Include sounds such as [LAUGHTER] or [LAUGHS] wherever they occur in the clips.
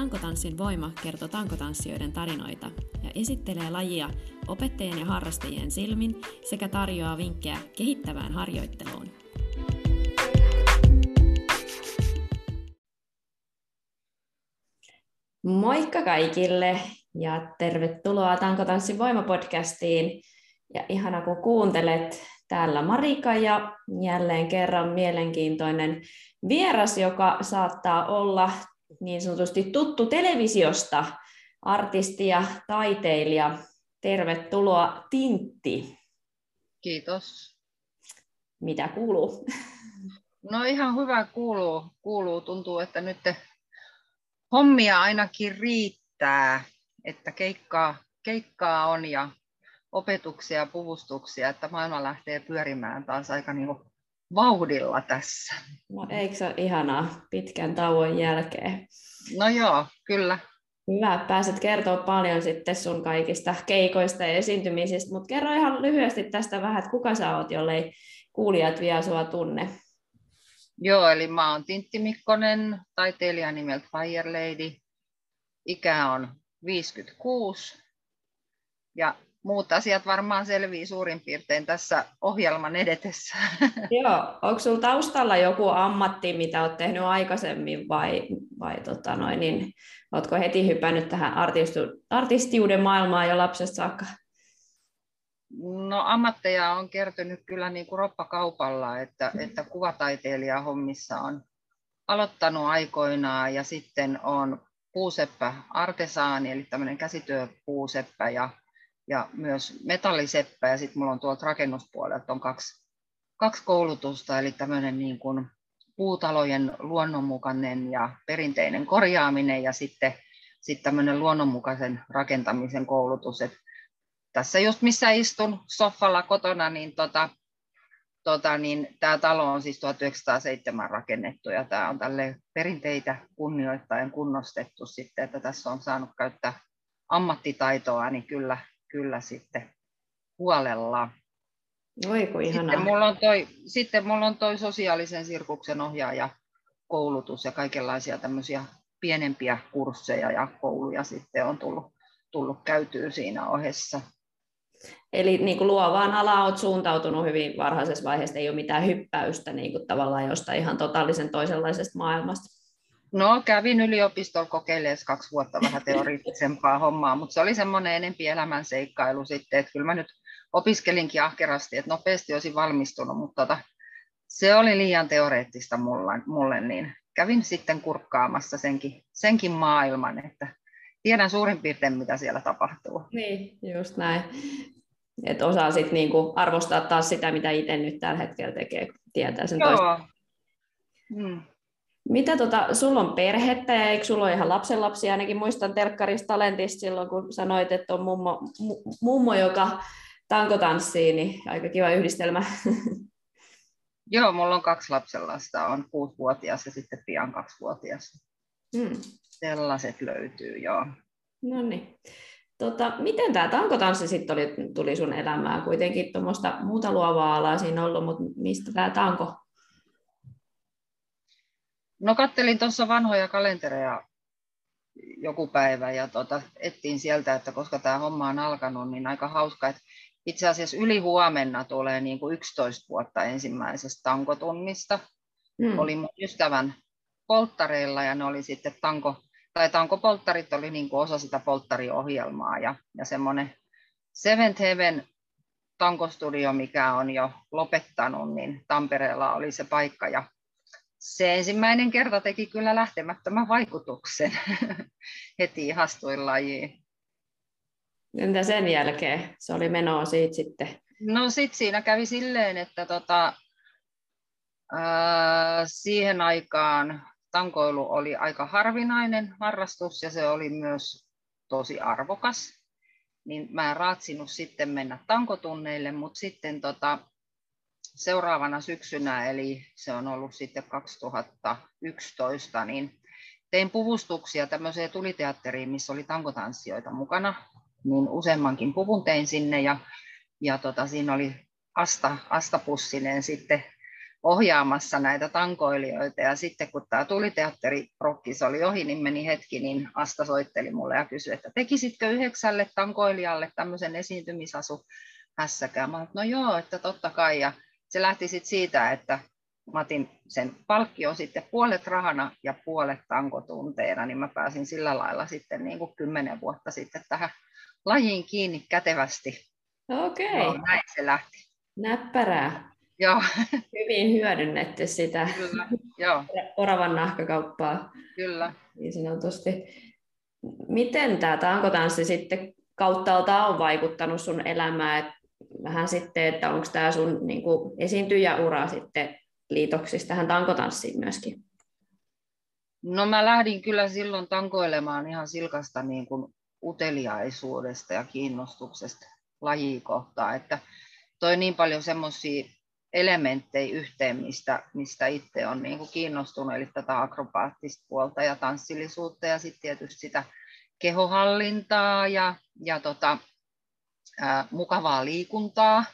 Tankotanssin voima kertoo tankotanssijoiden tarinoita ja esittelee lajia opettajien ja harrastajien silmin sekä tarjoaa vinkkejä kehittävään harjoitteluun. Moikka kaikille ja tervetuloa Tankotanssin voimapodcastiin. Ja ihana kun kuuntelet, täällä Marika ja jälleen kerran mielenkiintoinen vieras, joka saattaa olla niin sanotusti tuttu televisiosta, artisti ja taiteilija. Tervetuloa Tintti. Kiitos. Mitä kuuluu? No ihan hyvä kuuluu. kuuluu. Tuntuu, että nyt hommia ainakin riittää, että keikkaa, keikkaa on ja opetuksia ja puvustuksia, että maailma lähtee pyörimään taas aika niin vauhdilla tässä. No eikö se ole ihanaa pitkän tauon jälkeen? No joo, kyllä. Hyvä, pääset kertoa paljon sitten sun kaikista keikoista ja esiintymisistä, mutta kerro ihan lyhyesti tästä vähän, että kuka sä oot, jollei kuulijat vielä sua tunne. Joo, eli mä oon Tintti Mikkonen, taiteilija nimeltä Fire Lady. Ikä on 56 ja muut asiat varmaan selvii suurin piirtein tässä ohjelman edetessä. [LAUGHS] Joo, onko sinulla taustalla joku ammatti, mitä olet tehnyt aikaisemmin vai, vai tota noin, niin, oletko heti hypännyt tähän artistu, artistiuden maailmaan jo lapsesta saakka? No ammatteja on kertynyt kyllä niin kuin roppakaupalla, että, että kuvataiteilija hommissa on aloittanut aikoinaan ja sitten on puuseppä artesaani, eli tämmöinen käsityöpuuseppä ja ja myös metalliseppä ja sitten mulla on tuolta rakennuspuolelta on kaksi, kaksi koulutusta, eli tämmöinen niin kuin puutalojen luonnonmukainen ja perinteinen korjaaminen ja sitten, sitten tämmöinen luonnonmukaisen rakentamisen koulutus. Et tässä just missä istun soffalla kotona, niin, tota, tota, niin tämä talo on siis 1907 rakennettu ja tämä on tälle perinteitä kunnioittaen kunnostettu sitten, että tässä on saanut käyttää ammattitaitoa, niin kyllä kyllä sitten huolella. Oi, kun Sitten mulla, on toi, sitten mulla on toi sosiaalisen sirkuksen ohjaaja koulutus ja kaikenlaisia tämmöisiä pienempiä kursseja ja kouluja sitten on tullut, tullut käytyä siinä ohessa. Eli niin kuin luovaan alaan olet suuntautunut hyvin varhaisessa vaiheessa, ei ole mitään hyppäystä niin kuin tavallaan jostain ihan totaalisen toisenlaisesta maailmasta. No kävin yliopistolla kokeilemaan kaksi vuotta vähän teoreettisempaa hommaa, mutta se oli semmoinen enempi elämän seikkailu sitten, että kyllä mä nyt opiskelinkin ahkerasti, että nopeasti olisin valmistunut, mutta tota, se oli liian teoreettista mulle, mulle, niin kävin sitten kurkkaamassa senkin, senkin maailman, että tiedän suurin piirtein, mitä siellä tapahtuu. Niin, just näin. Että osaa sitten niinku arvostaa taas sitä, mitä itse nyt tällä hetkellä tekee, tietää sen Joo. Hmm. Mitä tota, sulla on perhettä ja eikö sulla ole ihan lapsenlapsia? Ainakin muistan telkkarista talentista silloin, kun sanoit, että on mummo, mummo joka tankotanssii, niin aika kiva yhdistelmä. [LAUGHS] Joo, mulla on kaksi lapsenlasta, on kuusivuotias ja sitten pian kaksivuotias. Hmm. Sellaiset löytyy, joo. No niin. Tota, miten tämä tankotanssi sitten tuli sun elämään? Kuitenkin tuommoista muuta luovaa alaa siinä ollut, mutta mistä tämä tanko No kattelin tuossa vanhoja kalentereja joku päivä ja tota, ettiin sieltä, että koska tämä homma on alkanut, niin aika hauska, että itse asiassa yli huomenna tulee niin kuin 11 vuotta ensimmäisestä tankotunnista. Mm. Oli mun ystävän polttareilla ja ne oli sitten tanko, tai tankopolttarit oli niin kuin osa sitä polttariohjelmaa ja, ja semmoinen Seventh Heaven tankostudio, mikä on jo lopettanut, niin Tampereella oli se paikka ja se ensimmäinen kerta teki kyllä lähtemättömän vaikutuksen. [LAUGHS] Heti ihastuin lajiin. Entä sen jälkeen? Se oli menoa siitä sitten? No sitten siinä kävi silleen, että tota, ää, siihen aikaan tankoilu oli aika harvinainen harrastus ja se oli myös tosi arvokas. Niin mä en raatsinut sitten mennä tankotunneille, mutta sitten tota, seuraavana syksynä, eli se on ollut sitten 2011, niin tein puvustuksia tämmöiseen tuliteatteriin, missä oli tankotanssijoita mukana, niin useammankin puvun tein sinne ja, ja tota, siinä oli Asta, Asta Pussinen sitten ohjaamassa näitä tankoilijoita. Ja sitten kun tämä tuli teatteriprokkis oli ohi, niin meni hetki, niin Asta soitteli mulle ja kysyi, että tekisitkö yhdeksälle tankoilijalle tämmöisen esiintymisasu hässäkään. Mä no joo, että totta kai. Ja se lähti sitten siitä, että mä otin sen palkkion sitten puolet rahana ja puolet tankotunteena, niin mä pääsin sillä lailla sitten niin kuin kymmenen vuotta sitten tähän lajiin kiinni kätevästi. Okei. Okay. No, näin se lähti. Näppärää. Joo. Hyvin hyödynnetty sitä Kyllä, joo. oravan nahkakauppaa. Kyllä. Niin sanotusti. Miten tämä tankotanssi sitten kauttaalta on vaikuttanut sun elämään? Vähän sitten, että onko tämä sun niin kuin, esiintyjäura sitten liitoksissa tähän tankotanssiin myöskin? No mä lähdin kyllä silloin tankoilemaan ihan silkasta niin kuin uteliaisuudesta ja kiinnostuksesta lajikohtaa, että toi niin paljon semmoisia elementtejä yhteen, mistä, mistä itse on niin kuin kiinnostunut, eli tätä akrobaattista puolta ja tanssillisuutta ja sitten tietysti sitä kehohallintaa ja, ja tota, mukavaa liikuntaa,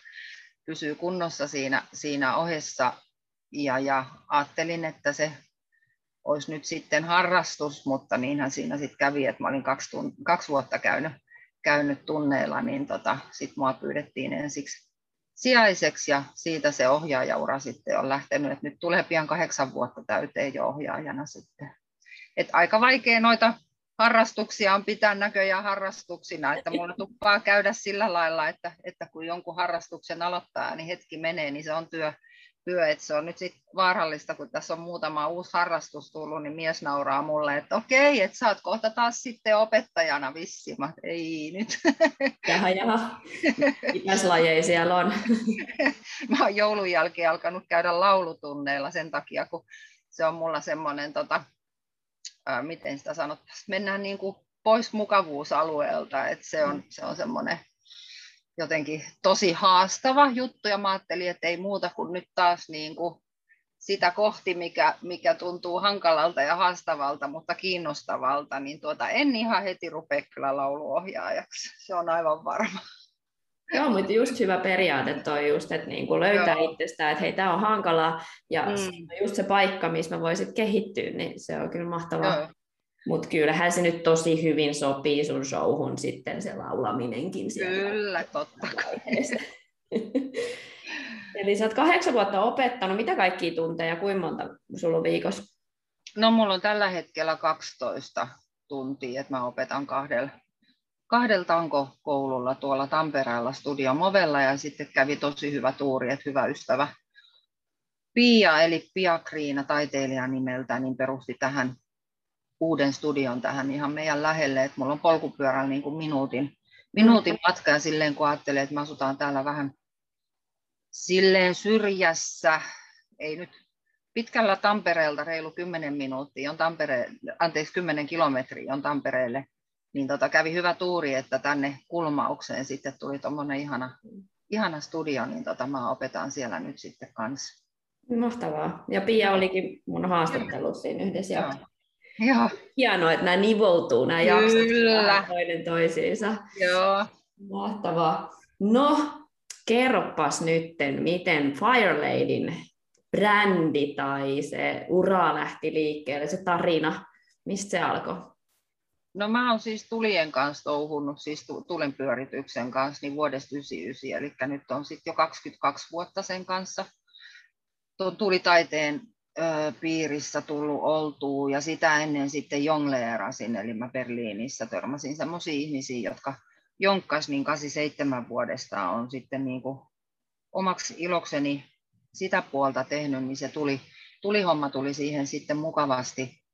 pysyy kunnossa siinä, siinä ohessa ja, ja ajattelin, että se olisi nyt sitten harrastus, mutta niinhän siinä sitten kävi, että mä olin kaksi, tun, kaksi vuotta käynyt, käynyt tunneilla, niin tota, sitten mua pyydettiin ensiksi sijaiseksi ja siitä se ohjaajaura sitten on lähtenyt, että nyt tulee pian kahdeksan vuotta täyteen jo ohjaajana sitten. Et aika vaikea noita harrastuksia on pitää näköjään harrastuksina, että mulla tuppaa käydä sillä lailla, että, että kun jonkun harrastuksen aloittaa, niin hetki menee, niin se on työ, työ että se on nyt sitten vaarallista, kun tässä on muutama uusi harrastus tullut, niin mies nauraa mulle, että okei, että sä oot kohta taas sitten opettajana vissi. Mä, ei nyt. Jaha, jaha. Mitäs lajeja siellä on? [LAUGHS] Mä oon joulun jälkeen alkanut käydä laulutunneilla sen takia, kun se on mulla semmoinen tota, ää, miten sitä sanottaisiin, mennään niin kuin pois mukavuusalueelta, että se on, se on semmoinen jotenkin tosi haastava juttu, ja mä ajattelin, että ei muuta kuin nyt taas niin kuin sitä kohti, mikä, mikä tuntuu hankalalta ja haastavalta, mutta kiinnostavalta, niin tuota, en ihan heti rupea kyllä lauluohjaajaksi, se on aivan varma. Joo, mutta just hyvä periaate toi just, että niinku löytää Joo. itsestään, että hei, tämä on hankalaa, ja mm. just se paikka, missä mä voisit kehittyä, niin se on kyllä mahtavaa. Mutta kyllähän se nyt tosi hyvin sopii sun showhun sitten se laulaminenkin. Kyllä, totta kai. Eli sä oot kahdeksan vuotta opettanut. Mitä kaikkia tunteja, kuinka monta sulla on viikossa? No mulla on tällä hetkellä 12 tuntia, että mä opetan kahdella kahdelta onko koululla tuolla Tampereella Studio Movella ja sitten kävi tosi hyvä tuuri, että hyvä ystävä Pia eli Pia Kriina taiteilijan nimeltä niin perusti tähän uuden studion tähän ihan meidän lähelle, että mulla on polkupyörällä niin kuin minuutin, minuutin matka ja silleen kun ajattelee, että me asutaan täällä vähän silleen syrjässä, ei nyt pitkällä Tampereelta reilu 10 minuuttia on Tampere, anteeksi 10 kilometriä on Tampereelle niin tota, kävi hyvä tuuri, että tänne kulmaukseen sitten tuli tuommoinen ihana, ihana studio, niin tota, mä opetan siellä nyt sitten kanssa. Mahtavaa. Ja Pia olikin mun haastattelussa siinä yhdessä Joo. Joo. Hienoa, että nämä nivoutuu, nämä jaksot toinen toisiinsa. Joo. Mahtavaa. No, kerropas nytten, miten Fireladyn brändi tai se ura lähti liikkeelle, se tarina, mistä se alkoi? No mä oon siis tulien kanssa touhunut, siis tulenpyörityksen kanssa niin vuodesta 1999, eli nyt on sitten jo 22 vuotta sen kanssa. Tuon tulitaiteen piirissä tullut oltuu ja sitä ennen sitten jongleerasin, eli mä Berliinissä törmäsin semmoisia ihmisiä, jotka jonkkas niin 87 vuodesta on sitten niin kuin omaksi ilokseni sitä puolta tehnyt, niin se tuli, tulihomma tuli siihen sitten mukavasti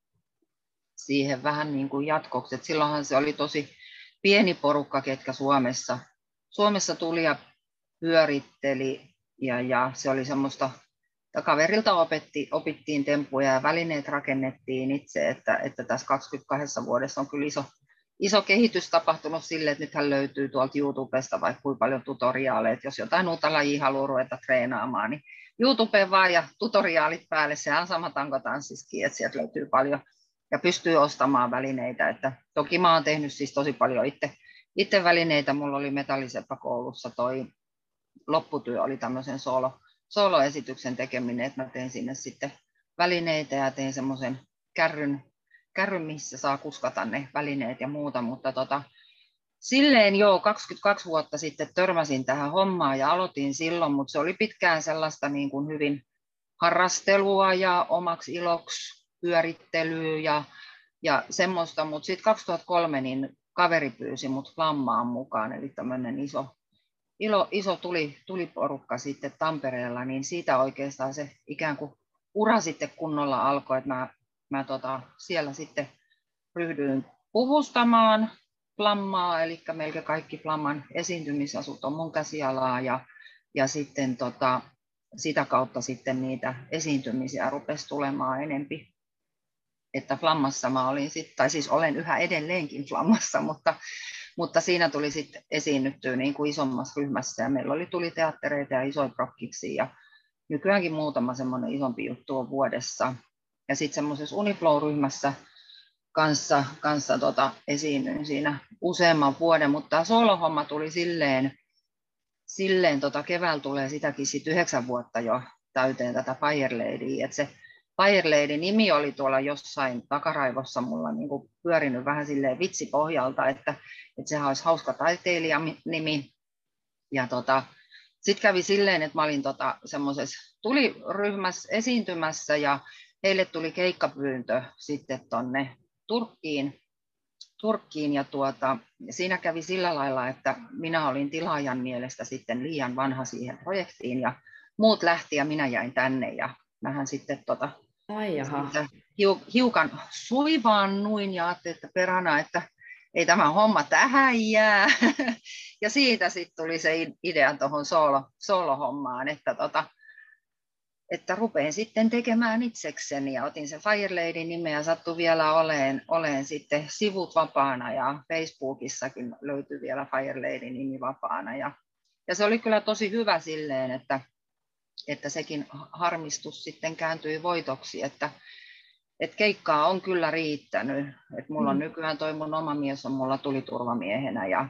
siihen vähän niin kuin jatkoksi. Et silloinhan se oli tosi pieni porukka, ketkä Suomessa, Suomessa tuli ja pyöritteli ja, ja se oli semmoista, kaverilta opetti, opittiin tempuja ja välineet rakennettiin itse, että, että tässä 22 vuodessa on kyllä iso, iso kehitys tapahtunut sille, että nythän löytyy tuolta YouTubesta vaikka kuinka paljon tutoriaaleja, että jos jotain uutta lajia haluaa ruveta treenaamaan, niin YouTubeen vaan ja tutoriaalit päälle, se on sama tankotanssiskin, että sieltä löytyy paljon ja pystyy ostamaan välineitä. Että toki mä oon tehnyt siis tosi paljon itse, itse välineitä. Mulla oli metalliseppä koulussa toi lopputyö oli tämmöisen solo, soloesityksen tekeminen, että mä tein sinne sitten välineitä ja tein semmoisen kärryn, kärryn, missä saa kuskata ne välineet ja muuta, mutta tota, silleen joo, 22 vuotta sitten törmäsin tähän hommaan ja aloitin silloin, mutta se oli pitkään sellaista niin kuin hyvin harrastelua ja omaksi iloksi pyörittelyä ja, ja semmoista, mutta sitten 2003 niin kaveri pyysi mut Flammaan mukaan, eli tämmöinen iso, ilo, iso tuli, tuliporukka sitten Tampereella, niin siitä oikeastaan se ikään kuin ura sitten kunnolla alkoi, että mä, mä tota, siellä sitten ryhdyin puvustamaan Flammaa, eli melkein kaikki Flamman esiintymisasut on mun käsialaa, ja, ja sitten tota, sitä kautta sitten niitä esiintymisiä rupesi tulemaan enempi. Että Flammassa mä olin sitten, tai siis olen yhä edelleenkin Flammassa, mutta, mutta siinä tuli sitten esiinnyttyä niin kuin isommassa ryhmässä ja meillä oli tuli teattereita ja isoja prokkiksi ja nykyäänkin muutama semmoinen isompi juttu on vuodessa. Ja sitten semmoisessa Uniflow-ryhmässä kanssa, kanssa tota, esiinnyin siinä useamman vuoden, mutta tämä solohomma tuli silleen, silleen tota, keväällä tulee sitäkin sit yhdeksän vuotta jo täyteen tätä Fire Ladyä, että se Fire Lady nimi oli tuolla jossain takaraivossa mulla niin kuin pyörinyt vähän silleen vitsipohjalta, että, että sehän olisi hauska taiteilijanimi. Ja tota, sitten kävi silleen, että mä olin tota, semmoisessa tuliryhmässä esiintymässä ja heille tuli keikkapyyntö sitten tonne Turkkiin, Turkkiin ja tuota, siinä kävi sillä lailla, että minä olin tilaajan mielestä sitten liian vanha siihen projektiin ja muut lähti ja minä jäin tänne ja mähän sitten tota, Ai jaha. hiukan suivaannuin ja ajattelin, että perana, että ei tämä homma tähän jää. [LAUGHS] ja siitä sitten tuli se idea tuohon solo, solohommaan, että tota, että rupein sitten tekemään itsekseni ja otin se Fire Lady nimeä ja sattui vielä oleen, oleen sitten sivut vapaana ja Facebookissakin löytyi vielä Fire Lady nimi vapaana ja, ja se oli kyllä tosi hyvä silleen, että, että sekin harmistus sitten kääntyi voitoksi, että, että keikkaa on kyllä riittänyt. että mulla on mm. nykyään toi mun oma mies on mulla tuli turvamiehenä ja,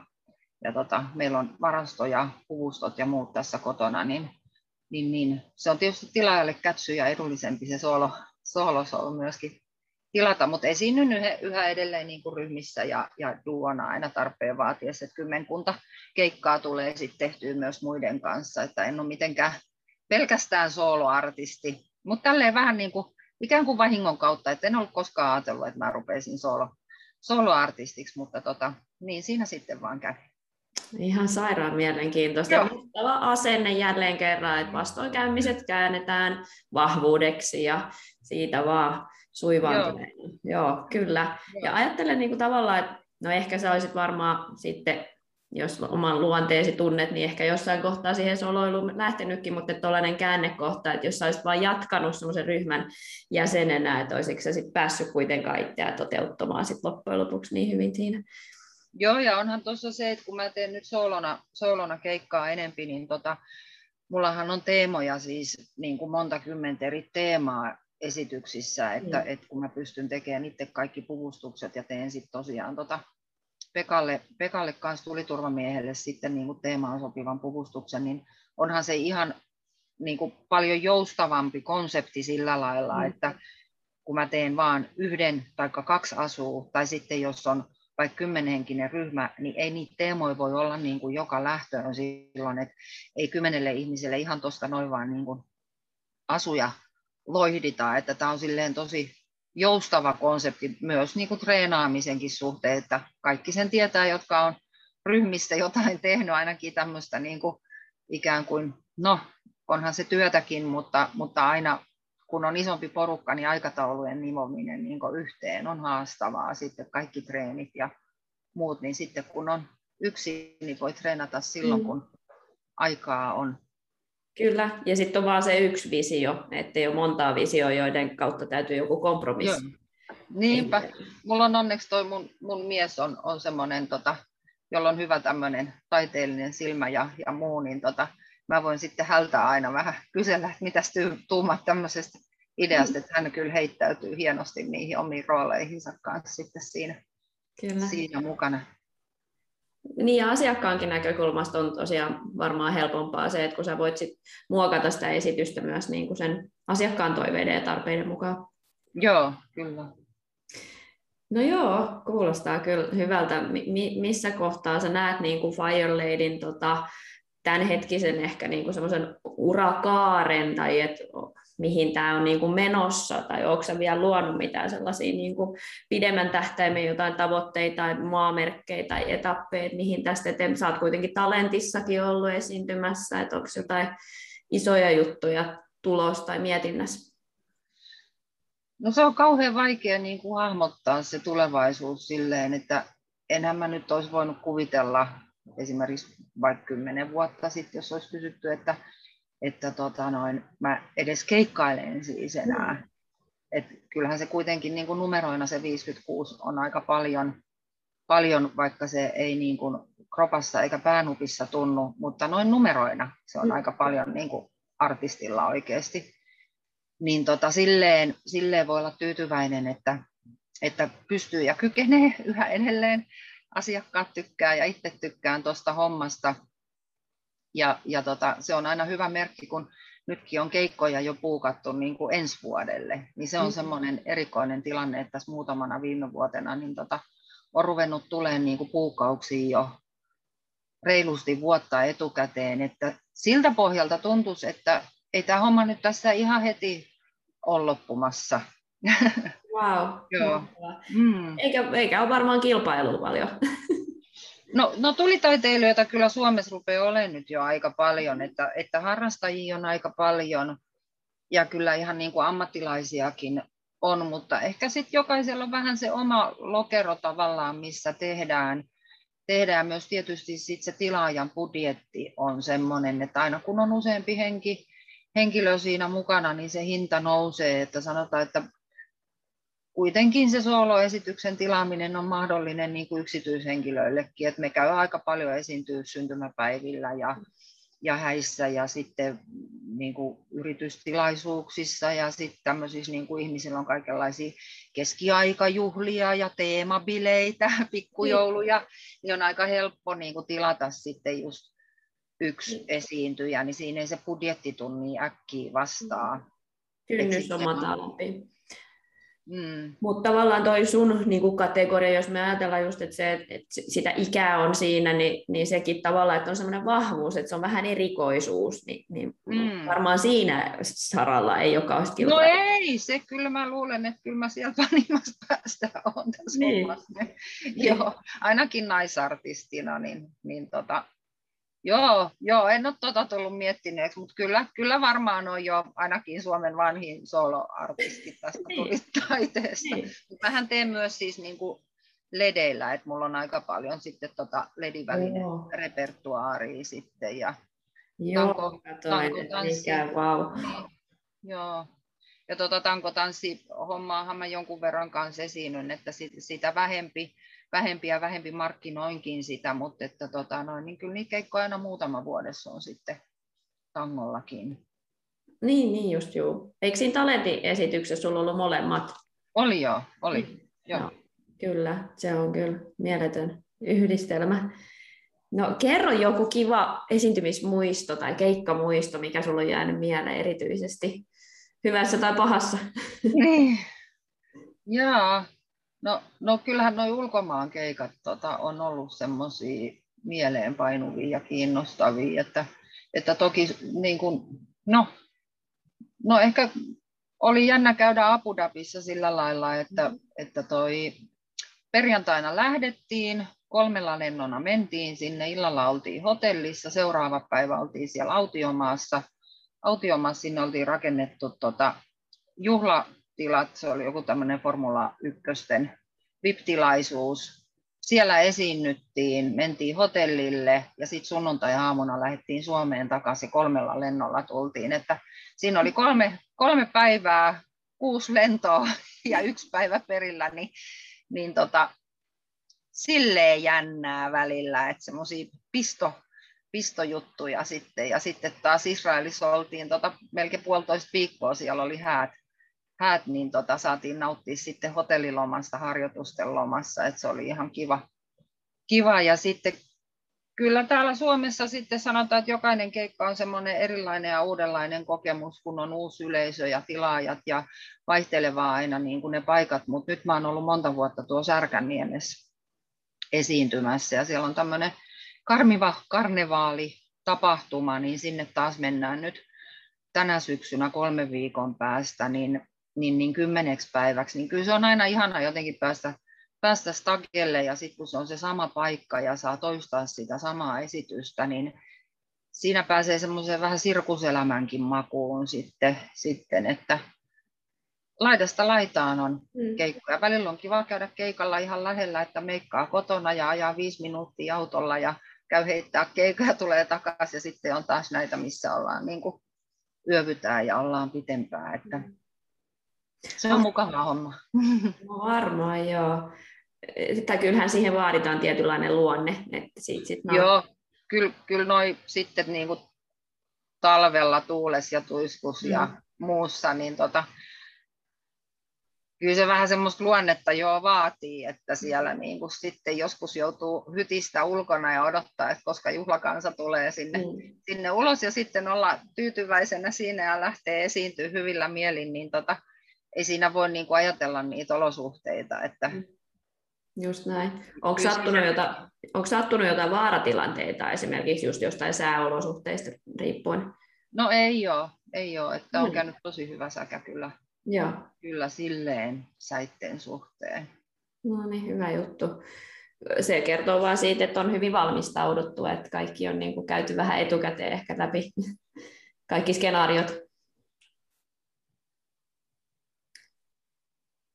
ja tota, meillä on varastoja, puvustot ja muut tässä kotona, niin niin, niin se on tietysti tilaajalle kätsy ja edullisempi se solo, solo, solo myöskin tilata, mutta esiinnyn yhä edelleen niin kuin ryhmissä ja, ja duona aina tarpeen vaatiessa, että kymmenkunta keikkaa tulee sitten tehtyä myös muiden kanssa, että en ole mitenkään pelkästään soloartisti, mutta tälleen vähän niin kuin, ikään kuin vahingon kautta, että en ollut koskaan ajatellut, että mä rupeisin solo, soloartistiksi, mutta tota, niin siinä sitten vaan kävi. Ihan sairaan mielenkiintoista. Joo. asenne jälleen kerran, että vastoinkäymiset käännetään vahvuudeksi ja siitä vaan suivaantuneena. Joo. Joo, kyllä. Joo. Ja ajattelen niin kuin tavallaan, että no ehkä sä olisit varmaan sitten, jos oman luonteesi tunnet, niin ehkä jossain kohtaa siihen soloiluun lähtenytkin, mutta tuollainen käännekohta, että jos sä olisit vaan jatkanut semmoisen ryhmän jäsenenä, että olisiko sä sitten päässyt kuitenkaan itseään toteuttamaan sit loppujen lopuksi niin hyvin siinä. Joo, ja onhan tuossa se, että kun mä teen nyt soolona, soolona keikkaa enempi, niin tota, mullahan on teemoja siis niin kuin monta kymmentä eri teemaa esityksissä, että, mm. että kun mä pystyn tekemään itse kaikki puvustukset ja teen sitten tosiaan tota Pekalle, Pekalle kanssa tuliturvamiehelle sitten niin kuin teemaan sopivan puvustuksen, niin onhan se ihan niin kuin paljon joustavampi konsepti sillä lailla, mm. että kun mä teen vaan yhden tai kaksi asua, tai sitten jos on vaikka kymmenhenkinen ryhmä, niin ei niitä teemoja voi olla niin kuin joka lähtöön silloin, että ei kymmenelle ihmiselle ihan tuosta noin vaan niin kuin asuja loihdita, että tämä on silleen tosi joustava konsepti myös niin kuin treenaamisenkin suhteen, että kaikki sen tietää, jotka on ryhmistä jotain tehnyt, ainakin tämmöistä niin kuin ikään kuin, no onhan se työtäkin, mutta, mutta aina kun on isompi porukka, niin aikataulujen nimominen niin yhteen on haastavaa. Sitten kaikki treenit ja muut, niin sitten kun on yksi, niin voi treenata silloin, mm. kun aikaa on. Kyllä, ja sitten on vaan se yksi visio, ettei ole montaa visioa, joiden kautta täytyy joku kompromissi. Joo. Niinpä. Mulla on onneksi toi mun, mun mies on, on semmoinen, tota, jolla on hyvä tämmöinen taiteellinen silmä ja, ja muu, niin tota, mä voin sitten hältä aina vähän kysellä, että mitä tuumat tämmöisestä ideasta, että hän kyllä heittäytyy hienosti niihin omiin rooleihinsa kanssa sitten siinä, kyllä. siinä mukana. Niin ja asiakkaankin näkökulmasta on tosiaan varmaan helpompaa se, että kun sä voit sit muokata sitä esitystä myös niin kuin sen asiakkaan toiveiden ja tarpeiden mukaan. Joo, kyllä. No joo, kuulostaa kyllä hyvältä. Mi- missä kohtaa sä näet niin kuin Fire Ladyn tota, tämänhetkisen ehkä niin kuin semmoisen urakaaren, tai että mihin tämä on niin kuin menossa, tai onko se vielä luonut mitään sellaisia niin kuin pidemmän tähtäimen jotain tavoitteita tai maamerkkejä tai etappeja, mihin tästä eteen, sä oot kuitenkin talentissakin ollut esiintymässä, että onko jotain isoja juttuja tulos tai mietinnässä? No se on kauhean vaikea niin kuin hahmottaa se tulevaisuus silleen, että enhän mä nyt olisi voinut kuvitella esimerkiksi vaikka kymmenen vuotta sitten, jos olisi kysytty, että, että tota noin, mä edes keikkailen siis enää. Mm. Et kyllähän se kuitenkin niin kuin numeroina se 56 on aika paljon, paljon vaikka se ei niin kuin kropassa eikä päänupissa tunnu, mutta noin numeroina se on mm. aika paljon niin kuin artistilla oikeasti. Niin tota, silleen, silleen voi olla tyytyväinen, että, että pystyy ja kykenee yhä edelleen asiakkaat tykkää ja itse tykkään tuosta hommasta. Ja, ja tota, se on aina hyvä merkki, kun nytkin on keikkoja jo puukattu niin kuin ensi vuodelle, niin se on mm. semmoinen erikoinen tilanne, että tässä muutamana viime vuotena niin tota, on ruvennut tulemaan niin kuin puukauksia jo reilusti vuotta etukäteen, että siltä pohjalta tuntuisi, että ei tämä homma nyt tässä ihan heti ole loppumassa. Wow. [LAUGHS] Joo. Mm. Eikä, eikä ole varmaan kilpailua paljon. No, no tulitaiteilijoita kyllä Suomessa rupeaa olemaan nyt jo aika paljon, että, että harrastajia on aika paljon ja kyllä ihan niin kuin ammattilaisiakin on, mutta ehkä sitten jokaisella on vähän se oma lokero tavallaan, missä tehdään, tehdään myös tietysti sit se tilaajan budjetti on sellainen, että aina kun on useampi henki, henkilö siinä mukana, niin se hinta nousee, että sanotaan, että kuitenkin se soloesityksen tilaaminen on mahdollinen niin kuin yksityishenkilöillekin, että me käy aika paljon esiintyä syntymäpäivillä ja, ja häissä ja sitten niin kuin yritystilaisuuksissa ja sitten tämmöisissä niin kuin ihmisillä on kaikenlaisia keskiaikajuhlia ja teemabileitä, [LAUGHS] pikkujouluja, niin on aika helppo niin kuin tilata sitten just yksi esiintyjä, niin siinä ei se budjettitunni äkkiä vastaa. Kynnys on matalampi. Mm. Mutta tavallaan toi sun niin kuin kategoria, jos me ajatellaan just, että, se, että sitä ikää on siinä, niin, niin sekin tavallaan, että on semmoinen vahvuus, että se on vähän erikoisuus, niin, niin mm. varmaan siinä saralla ei ole kauheasti No ei, se kyllä mä luulen, että kyllä mä sieltä vanhimmasta päästä on tässä niin. niin. Joo, ainakin naisartistina, niin, niin tota, Joo, joo, en ole tota tullut miettineeksi, mutta kyllä, kyllä varmaan on jo ainakin Suomen vanhin soloartisti tästä niin. taiteesta. Niin. Mähän teen myös siis niin kuin ledeillä, että mulla on aika paljon sitten tota ledivälinen oh. repertuaaria sitten. Ja Joo, tanko, tanko tanssi. Wow. Niin, joo. Ja tota tankotanssi hommaahan mä jonkun verran kanssa esiinnyn, että sit, sitä vähempi vähempi ja vähempi markkinoinkin sitä, mutta että tota, noin, niin kyllä niitä keikkoja aina muutama vuodessa on sitten tangollakin. Niin, niin just juu. Eikö siinä talentiesityksessä sulla ollut molemmat? Oli joo, oli. Mm. Joo. No, kyllä, se on kyllä mieletön yhdistelmä. No kerro joku kiva esiintymismuisto tai keikkamuisto, mikä sulla on jäänyt mieleen erityisesti, hyvässä tai pahassa. Niin. [LAUGHS] Joo, No, no kyllähän nuo ulkomaan keikat tota, on ollut semmoisia mieleenpainuvia ja kiinnostavia, että, että toki niin kuin, no, no ehkä oli jännä käydä Abu Dhabissa sillä lailla, että, että toi perjantaina lähdettiin, kolmella lennona mentiin sinne, illalla oltiin hotellissa, seuraava päivä oltiin siellä autiomaassa. Autiomaassa sinne oltiin rakennettu tota, juhla, tilat, se oli joku tämmöinen Formula 1 VIP-tilaisuus. Siellä esiinnyttiin, mentiin hotellille ja sitten sunnuntai-aamuna lähdettiin Suomeen takaisin, kolmella lennolla tultiin. Että siinä oli kolme, kolme päivää, kuusi lentoa [LAUGHS] ja yksi päivä perillä, niin, niin tota, silleen jännää välillä, että semmoisia pisto, pistojuttuja sitten. Ja sitten taas Israelissa oltiin tota, melkein puolitoista viikkoa, siellä oli häät, häät, niin tota, saatiin nauttia sitten hotellilomasta harjoitusten lomassa, että se oli ihan kiva. kiva. Ja sitten kyllä täällä Suomessa sitten sanotaan, että jokainen keikka on semmoinen erilainen ja uudenlainen kokemus, kun on uusi yleisö ja tilaajat ja vaihtelevaa aina niin kuin ne paikat, mutta nyt mä oon ollut monta vuotta tuo Särkänniemessä esiintymässä ja siellä on tämmöinen karmiva karnevaali tapahtuma, niin sinne taas mennään nyt tänä syksynä kolme viikon päästä niin, niin, niin kymmeneksi päiväksi, niin kyllä se on aina ihana jotenkin päästä päästä stagelle ja sitten kun se on se sama paikka ja saa toistaa sitä samaa esitystä, niin siinä pääsee semmoiseen vähän sirkuselämänkin makuun sitten, sitten että laidasta laitaan on mm. keikkoja. Välillä on kiva käydä keikalla ihan lähellä, että meikkaa kotona ja ajaa viisi minuuttia autolla ja käy heittää keikkaa tulee takaisin ja sitten on taas näitä, missä ollaan niin kuin yövytään ja ollaan pitempään. Että se on mukava homma. No varmaan joo tai kyllähän siihen vaaditaan tietynlainen luonne. Että sit, sit no... Joo, kyllä, kyllä noi sitten niin kuin talvella tuules ja tuiskus mm. ja muussa, niin tota, kyllä se vähän semmoista luonnetta jo vaatii, että siellä niin kuin sitten joskus joutuu hytistä ulkona ja odottaa, että koska juhlakansa tulee sinne, mm. sinne ulos ja sitten olla tyytyväisenä siinä ja lähtee esiintyä hyvillä mielin, niin tota, ei siinä voi niin kuin ajatella niitä olosuhteita, että mm. Just näin. Onko sattunut, jota, onko sattunut jotain vaaratilanteita esimerkiksi just jostain sääolosuhteista riippuen? No ei ole, ei ole. Että on mm. käynyt tosi hyvä säkä kyllä, Joo. kyllä silleen säitteen suhteen. No niin, hyvä juttu. Se kertoo vain siitä, että on hyvin valmistauduttu, että kaikki on niin kuin käyty vähän etukäteen ehkä läpi [LAUGHS] kaikki skenaariot.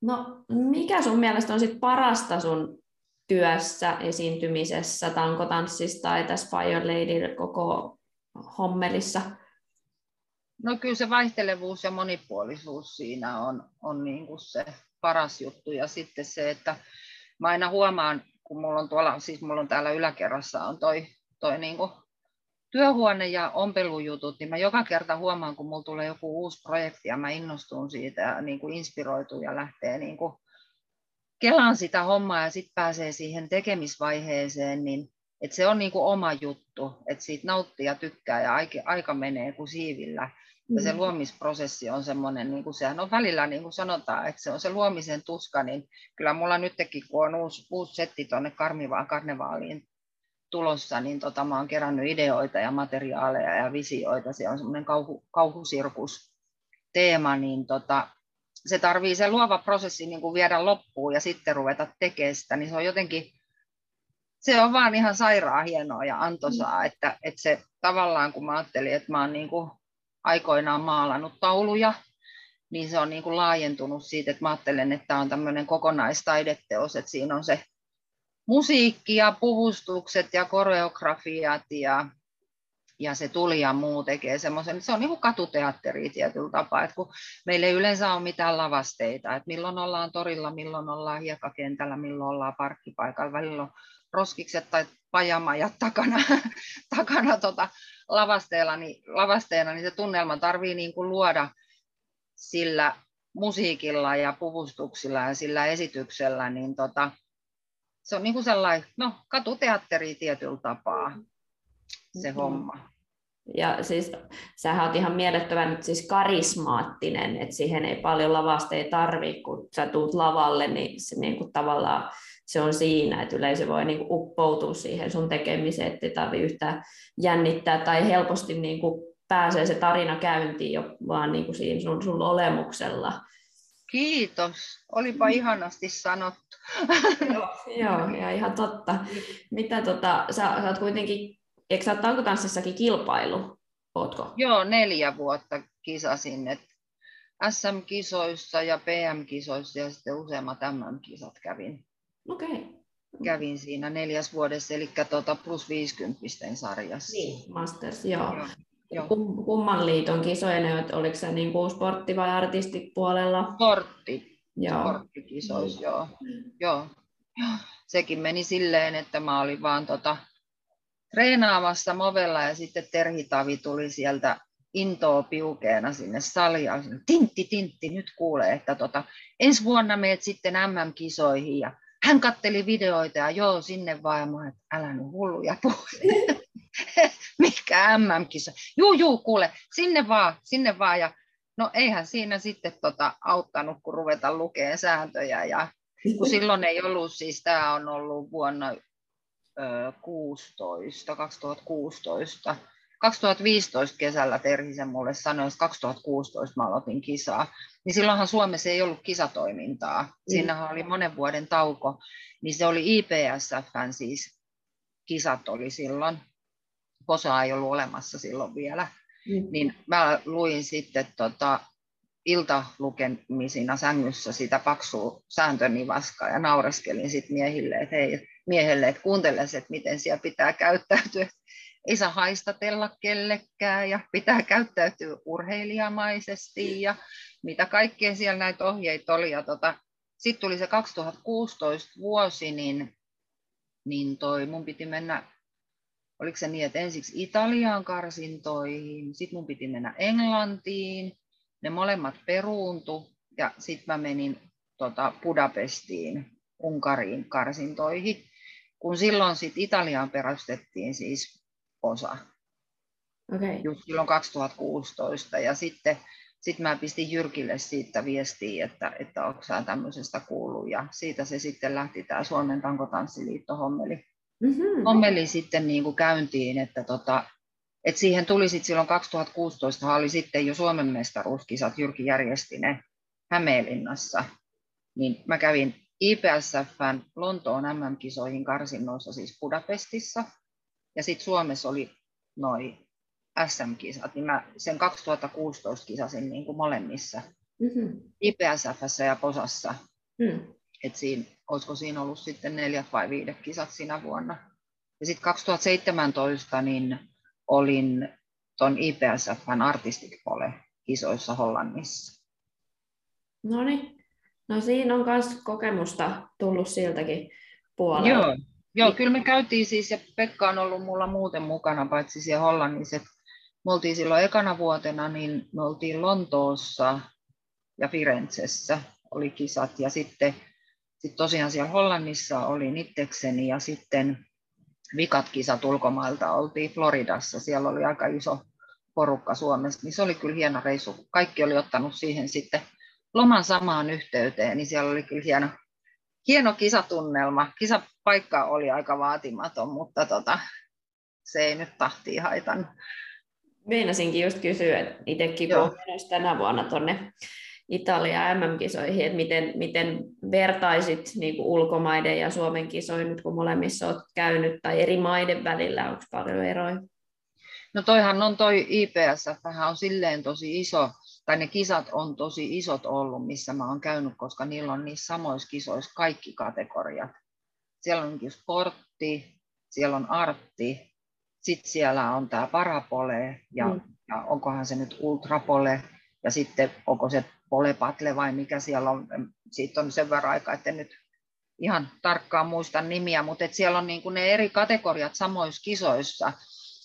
No, mikä sun mielestä on sit parasta sun työssä, esiintymisessä, tankotanssissa tai tässä Fire Lady koko hommelissa? No kyllä se vaihtelevuus ja monipuolisuus siinä on, on niin kuin se paras juttu. Ja sitten se, että mä aina huomaan, kun mulla on tuolla, siis mulla on täällä yläkerrassa on toi, toi niin kuin työhuone ja ompelujutut, niin mä joka kerta huomaan, kun mulla tulee joku uusi projekti ja mä innostun siitä ja niin kuin inspiroituu ja lähtee niin kuin kelaan sitä hommaa ja sitten pääsee siihen tekemisvaiheeseen, niin että se on niin kuin oma juttu, että siitä nauttii ja tykkää ja aika, aika menee kuin siivillä. Ja se mm. luomisprosessi on semmoinen, niin kuin sehän on välillä, niin kuin sanotaan, että se on se luomisen tuska, niin kyllä mulla nytkin, kun on uusi, uusi setti tuonne Karmivaan karnevaaliin tulossa, niin tota, mä oon kerännyt ideoita ja materiaaleja ja visioita. Se on semmoinen kauhu, kauhusirkus teema, niin tota, se tarvii se luova prosessi niin kuin viedä loppuun ja sitten ruveta tekemään sitä, niin se on jotenkin, se on vaan ihan sairaan hienoa ja antoisaa, mm. että, että se tavallaan kun mä ajattelin, että mä oon niin kuin aikoinaan maalannut tauluja, niin se on niin kuin laajentunut siitä, että mä ajattelen, että tämä on tämmöinen kokonaistaideteos, että siinä on se musiikki ja puvustukset ja koreografiat ja, ja se tuli ja muu tekee semmoisen, se on niin kuin katuteatteri tietyllä tapaa, että kun meillä ei yleensä ole mitään lavasteita, että milloin ollaan torilla, milloin ollaan hiekkakentällä, milloin ollaan parkkipaikalla, välillä on roskikset tai pajamajat takana, [LAUGHS] takana tota lavasteella, niin, lavasteena, niin se tunnelma tarvii niin kuin luoda sillä musiikilla ja puvustuksilla ja sillä esityksellä, niin tota, se on niin kuin sellainen, no katuteatteri tietyllä tapaa se mm-hmm. homma. Ja siis sä oot ihan mielettömän siis karismaattinen, että siihen ei paljon lavasteja tarvitse, kun sä tuut lavalle, niin se niin kuin tavallaan se on siinä, että yleisö voi niin kuin uppoutua siihen sun tekemiseen, ettei tarvitse yhtään jännittää tai helposti niin kuin pääsee se tarina käyntiin jo vaan niin kuin siinä sun, sun olemuksella. Kiitos, olipa mm. ihanasti sanottu. [LAUGHS] joo, joo, ja ihan totta. Mitä tota, sä, sä oot kuitenkin, eikö sä tankotanssissakin kilpailu? Ootko? Joo, neljä vuotta kisasin, että SM-kisoissa ja PM-kisoissa ja sitten useammat MM-kisat kävin. Okei. Okay. Kävin siinä neljäs vuodessa, eli tuota plus 50 sarjassa. Niin, Masters, joo. joo. Kum, kumman liiton kisoja että oliko se niin kuin sportti- vai artistipuolella? Sportti. Joo. Sporttikisoissa, joo. joo. Sekin meni silleen, että mä olin vaan tota, treenaamassa movella ja sitten Terhitavi tuli sieltä intoa piukeena sinne saliin. Tintti, tintti, nyt kuulee, että tota, ensi vuonna meet sitten MM-kisoihin ja hän katteli videoita ja joo, sinne vaan, mä että älä nyt hulluja puhu. [LAUGHS] Mikä MM-kisa? Juu, juu, kuule, sinne vaan, sinne vaan. Ja no eihän siinä sitten tota auttanut, kun ruveta lukemaan sääntöjä. Ja kun [LAUGHS] silloin ei ollut, siis tämä on ollut vuonna 16, 2016. 2015 kesällä Terhisen mulle sanoi, että 2016 mä aloitin kisaa, niin silloinhan Suomessa ei ollut kisatoimintaa. Mm. Siinähän oli monen vuoden tauko, niin se oli IPSFn siis kisat oli silloin. Posa ei ollut olemassa silloin vielä. Mm. Niin mä luin sitten tota, iltalukemisina sängyssä sitä paksua sääntönivaskaa ja naureskelin sitten miehille, että hei, miehelle, että kuunteles, että miten siellä pitää käyttäytyä. Ei saa haistatella kellekään ja pitää käyttäytyä urheilijamaisesti ja mitä kaikkea siellä näitä ohjeita oli. Tota, sitten tuli se 2016 vuosi, niin, niin toi, mun piti mennä, oliko se niin, että ensiksi Italiaan karsintoihin, sitten mun piti mennä Englantiin, ne molemmat peruuntu ja sitten mä menin tota Budapestiin, Unkariin karsintoihin, kun silloin sitten Italiaan perustettiin siis osa. Okay. Just silloin 2016 ja sitten sitten mä pistin Jyrkille siitä viestiä, että, että onko sä tämmöisestä kuullut, ja siitä se sitten lähti tämä Suomen tankotanssiliitto hommeli, mm-hmm. hommeli sitten niin kuin käyntiin, että tota, et siihen tuli sitten silloin 2016 oli sitten jo Suomen mestaruuskisat, Jyrki järjesti ne Hämeenlinnassa, niin mä kävin IPSFn Lontoon MM-kisoihin karsinnoissa siis Budapestissa, ja sitten Suomessa oli noin SM-kisat, niin mä sen 2016 kisasin niin kuin molemmissa, mm-hmm. IPSFssä ja Posassa. Mm. Et siinä, olisiko siinä ollut sitten neljät vai viidet kisat sinä vuonna. Ja sitten 2017 niin olin tuon IPSFn Artistic Pole kisoissa Hollannissa. No niin, no siinä on myös kokemusta tullut siltäkin puolelta. Joo, Joo, kyllä me käytiin siis, ja Pekka on ollut mulla muuten mukana, paitsi siellä Hollannissa, että me oltiin silloin ekana vuotena, niin me oltiin Lontoossa ja Firenzessä oli kisat, ja sitten sit tosiaan siellä Hollannissa oli itsekseni, ja sitten vikat kisat ulkomailta oltiin Floridassa, siellä oli aika iso porukka Suomesta, niin se oli kyllä hieno reissu. Kaikki oli ottanut siihen sitten loman samaan yhteyteen, niin siellä oli kyllä hieno, hieno kisatunnelma. Kisapaikka oli aika vaatimaton, mutta tota, se ei nyt tahtiin haitan. Meinasinkin just kysyä, että itsekin kun tänä vuonna tuonne Italia MM-kisoihin, että miten, miten vertaisit niin kuin ulkomaiden ja Suomen kisoihin nyt, kun molemmissa olet käynyt, tai eri maiden välillä, onko paljon eroja? No toihan on toi IPS, vähän on silleen tosi iso, tai ne kisat on tosi isot ollut, missä mä oon käynyt, koska niillä on niissä samoissa kisoissa kaikki kategoriat. Siellä on sportti, siellä on artti, sitten siellä on tämä parapole, ja, mm. ja onkohan se nyt ultrapole, ja sitten onko se polepatle vai mikä siellä on, siitä on sen verran aikaa, että nyt ihan tarkkaan muista nimiä, mutta et siellä on niin kuin ne eri kategoriat samoissa kisoissa,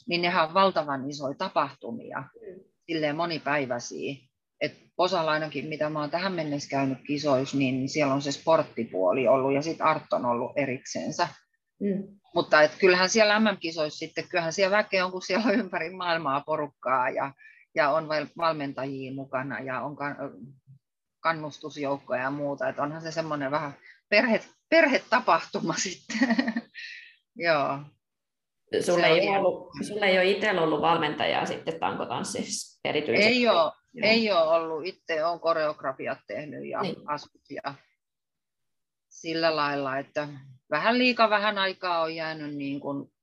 niin nehän on valtavan isoja tapahtumia, mm. silleen monipäiväisiä. Et osalla ainakin, mitä mä oon tähän mennessä käynyt kisoissa, niin siellä on se sporttipuoli ollut ja sitten Art on ollut eriksensä. Mm. Mutta et kyllähän siellä MM-kisoissa sitten, kyllähän siellä väkeä on, kun siellä on ympäri maailmaa porukkaa ja, ja on valmentajia mukana ja on kannustusjoukkoja ja muuta. Et onhan se semmoinen vähän perhe, perhetapahtuma sitten. [LAUGHS] Joo. Sulle ei, ollut, sulle ei ole itsellä ollut valmentajaa sitten tankotanssissa erityisesti? Ei ole, ei ole ollut. Itse olen koreografiat tehnyt ja niin. asut ja sillä lailla, että vähän liika vähän aikaa on jäänyt niin kuin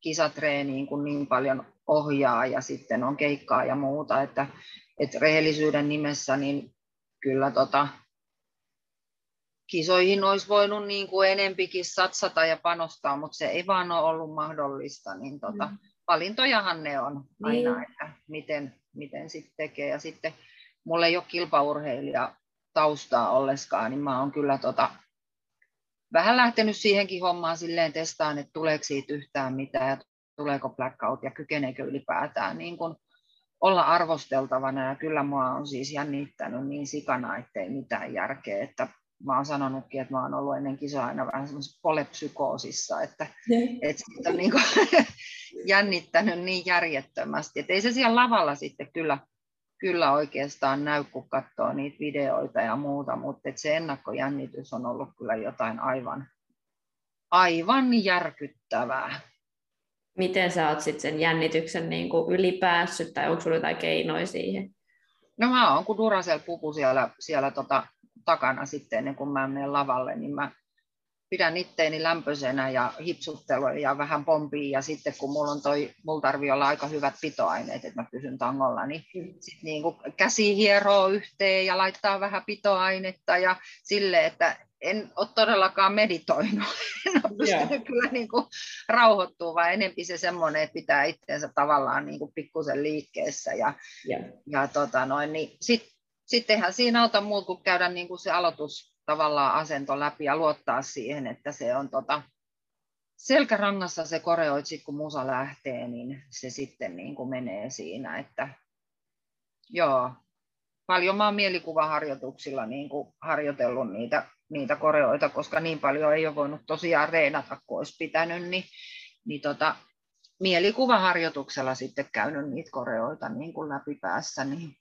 kisatreeniin, kun niin paljon ohjaa ja sitten on keikkaa ja muuta, että, että rehellisyyden nimessä niin kyllä tota, kisoihin olisi voinut niin kuin enempikin satsata ja panostaa, mutta se ei vaan ole ollut mahdollista, niin tota, mm. valintojahan ne on aina, niin. että miten, miten sitten tekee. Ja sitten mulla ei ole kilpaurheilija taustaa olleskaan, niin mä oon kyllä tota, vähän lähtenyt siihenkin hommaan silleen testaan, että tuleeko siitä yhtään mitään ja tuleeko blackout ja kykeneekö ylipäätään niin kun olla arvosteltavana ja kyllä mua on siis jännittänyt niin sikana, ettei mitään järkeä, että mä oon sanonutkin, että mä oon ollut ennen kisoa aina vähän semmoisessa polepsykoosissa, että, että siitä on niin kuin [LAUGHS] jännittänyt niin järjettömästi, että ei se siellä lavalla sitten kyllä, kyllä oikeastaan näy, kun katsoo niitä videoita ja muuta, mutta että se ennakkojännitys on ollut kyllä jotain aivan, aivan järkyttävää. Miten sä oot sitten sen jännityksen niin kuin ylipäässyt, tai onko sulla jotain keinoja siihen? No mä oon, kun Duracell pupu siellä, siellä tota, takana sitten ennen kuin mä menen lavalle, niin mä pidän itteeni lämpöisenä ja hipsuttelua ja vähän pompii ja sitten kun mulla on toi, mulla tarvii olla aika hyvät pitoaineet, että mä pysyn tangolla, niin mm. sit niin kuin käsi hieroo yhteen ja laittaa vähän pitoainetta ja sille, että en ole todellakaan meditoinut, [LAUGHS] en ole pystynyt yeah. kyllä niin kuin rauhoittua, vaan enempi se semmoinen, että pitää itseensä tavallaan niin kuin pikkusen liikkeessä. Ja, yeah. ja tota noin, niin sit, sittenhän siinä auta muut kuin käydä niin kuin se aloitus tavallaan asento läpi ja luottaa siihen, että se on tota, selkärangassa se koreoit, sit kun musa lähtee, niin se sitten niin kuin menee siinä, että joo, paljon mä oon mielikuvaharjoituksilla niin kuin harjoitellut niitä niitä koreoita, koska niin paljon ei ole voinut tosiaan reenata kun olisi pitänyt, niin, niin tota, mielikuvaharjoituksella sitten käynyt niitä koreoita niin kuin läpi päässä. Niin.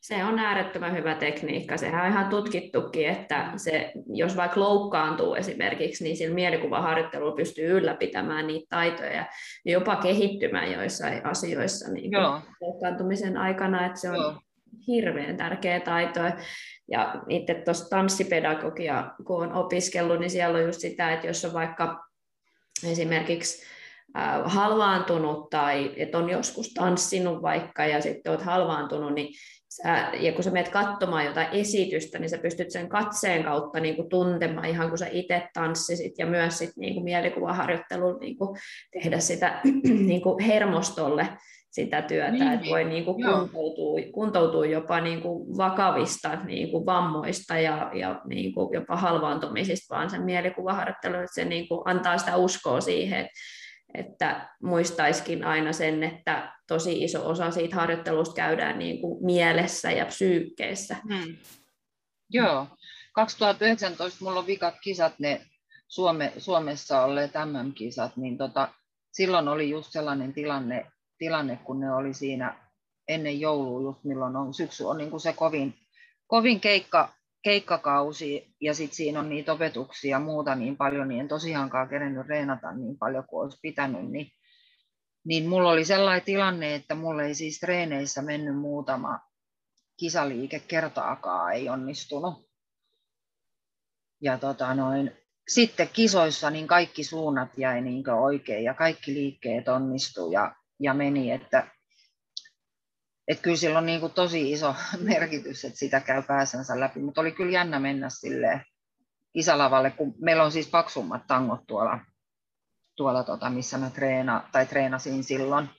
Se on äärettömän hyvä tekniikka. Sehän on ihan tutkittukin, että se, jos vaikka loukkaantuu esimerkiksi, niin sillä mielikuvaharjoittelulla pystyy ylläpitämään niitä taitoja ja jopa kehittymään joissain asioissa niin loukkaantumisen aikana. Että se on Joo hirveän tärkeä taito. Ja itse tuossa tanssipedagogia, kun on opiskellut, niin siellä on just sitä, että jos on vaikka esimerkiksi halvaantunut tai että on joskus tanssinut vaikka ja sitten olet halvaantunut, niin sä, ja kun sä menet katsomaan jotain esitystä, niin sä pystyt sen katseen kautta niin kuin tuntemaan ihan kun sä itse tanssisit ja myös sit, niin kuin mielikuvaharjoittelun niin kuin tehdä sitä [CLEARS THROAT] niin kuin hermostolle sitä työtä, niin, että voi niin. kuin kuntoutua, kuntoutua jopa niin kuin vakavista niin kuin vammoista ja, ja niin kuin jopa halvaantumisista, vaan sen mielikuvaharjoittelu, että se niin kuin antaa sitä uskoa siihen, että, että muistaiskin aina sen, että tosi iso osa siitä harjoittelusta käydään niin kuin mielessä ja psyykkeessä. Hmm. Joo, 2019 mulla on vikat kisat, ne Suome, Suomessa olleet MM-kisat, niin tota, silloin oli just sellainen tilanne, tilanne, kun ne oli siinä ennen joulua, just milloin on syksy, on niin kuin se kovin, kovin keikka, keikkakausi ja sitten siinä on niitä opetuksia ja muuta niin paljon, niin en tosiaankaan kerennyt reenata niin paljon kuin olisi pitänyt, niin, niin mulla oli sellainen tilanne, että mulla ei siis treeneissä mennyt muutama kisaliike kertaakaan, ei onnistunut. Ja tota noin, sitten kisoissa niin kaikki suunnat jäi niin oikein ja kaikki liikkeet onnistu ja ja meni, että, että kyllä sillä on niin kuin tosi iso [LAUGHS] merkitys, että sitä käy pääsensä läpi, mutta oli kyllä jännä mennä sille kisälavalle, kun meillä on siis paksummat tangot tuolla, tuolla tota, missä mä treena, tai treenasin silloin.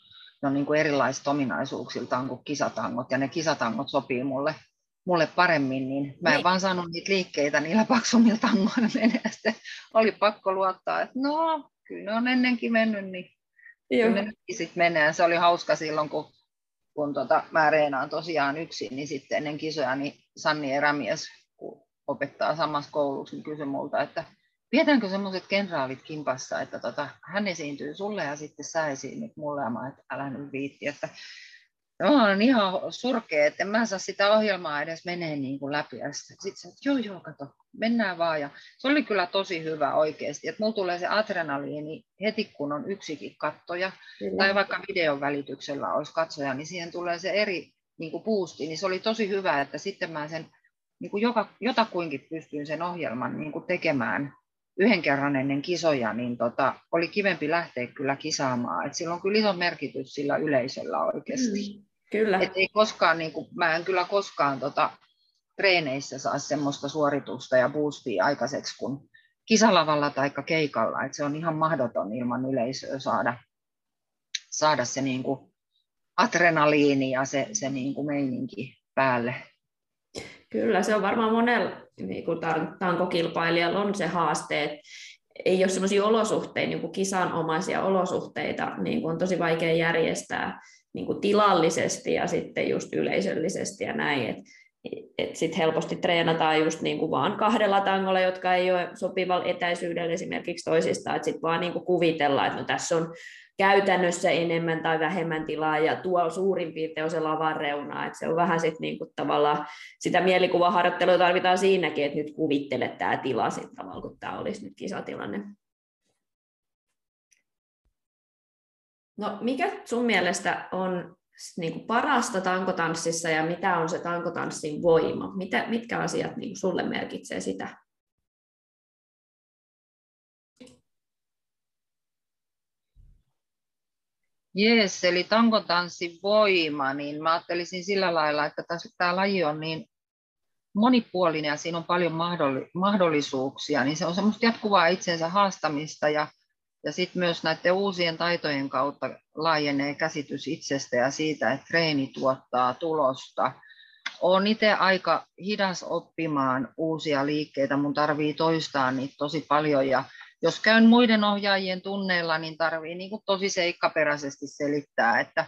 Ne on niin kuin erilaiset ominaisuuksiltaan kuin kisatangot, ja ne kisatangot sopii mulle, mulle paremmin, niin mä en niin. vaan saanut niitä liikkeitä niillä paksumilla tangoilla [LAUGHS] menee. Sitten oli pakko luottaa, että no, kyllä ne on ennenkin mennyt, niin Joo. Ne sit menee. Se oli hauska silloin, kun, kun tota, mä reenaan tosiaan yksin, niin sitten ennen kisoja niin Sanni Erämies, kun opettaa samassa koulussa, niin kysyi multa, että pidetäänkö semmoiset kenraalit kimpassa, että tota, hän esiintyy sulle ja sitten sä esiinnyt mulle, ja mä, että älä nyt viitti, että on ihan surkea, että en mä saa sitä ohjelmaa edes menee niin kuin läpi. Ja sitten sit, joo, joo, kato, mennään vaan. Ja se oli kyllä tosi hyvä oikeasti, että mulla tulee se adrenaliini heti, kun on yksikin kattoja, kyllä. tai vaikka videon välityksellä olisi katsoja, niin siihen tulee se eri niin kuin boosti, niin se oli tosi hyvä, että sitten mä sen niin kuin joka, jotakuinkin pystyin sen ohjelman niin kuin tekemään yhden kerran ennen kisoja, niin tota, oli kivempi lähteä kyllä kisaamaan. Et sillä on kyllä iso merkitys sillä yleisöllä oikeasti. Mm. Kyllä. Et ei koskaan, niin kuin, mä en kyllä koskaan tota, treeneissä saa semmoista suoritusta ja boostia aikaiseksi kuin kisalavalla tai keikalla. Et se on ihan mahdoton ilman yleisöä saada, saada se niin kuin adrenaliini ja se, se niin kuin meininki päälle. Kyllä, se on varmaan monella niin kuin tankokilpailijalla on se haaste, että ei ole sellaisia olosuhteita, niin kuin kisanomaisia olosuhteita, niin kuin on tosi vaikea järjestää niin kuin tilallisesti ja sitten just yleisöllisesti ja näin. Et, et sit helposti treenataan just niinku vaan kahdella tangolla, jotka ei ole sopivalla etäisyydellä esimerkiksi toisistaan, että sitten vaan niinku kuvitellaan, että no tässä on käytännössä enemmän tai vähemmän tilaa ja tuo suurin piirtein on se lavan reuna, että se on vähän sitten niinku tavallaan sitä mielikuvaharjoittelua tarvitaan siinäkin, että nyt kuvittele tämä tila sitten tavallaan, kun tämä olisi nyt kisatilanne. No mikä sun mielestä on niin kuin parasta tankotanssissa ja mitä on se tankotanssin voima? Mitä, mitkä asiat niin kuin sulle merkitsee sitä? Jees, eli tankotanssin voima, niin mä ajattelisin sillä lailla, että tämä laji on niin monipuolinen ja siinä on paljon mahdollisuuksia, niin se on semmoista jatkuvaa itsensä haastamista ja ja sitten myös näiden uusien taitojen kautta laajenee käsitys itsestä ja siitä, että treeni tuottaa tulosta. Olen itse aika hidas oppimaan uusia liikkeitä, mun tarvii toistaa niitä tosi paljon ja jos käyn muiden ohjaajien tunneilla, niin tarvii niin kuin tosi seikkaperäisesti selittää, että,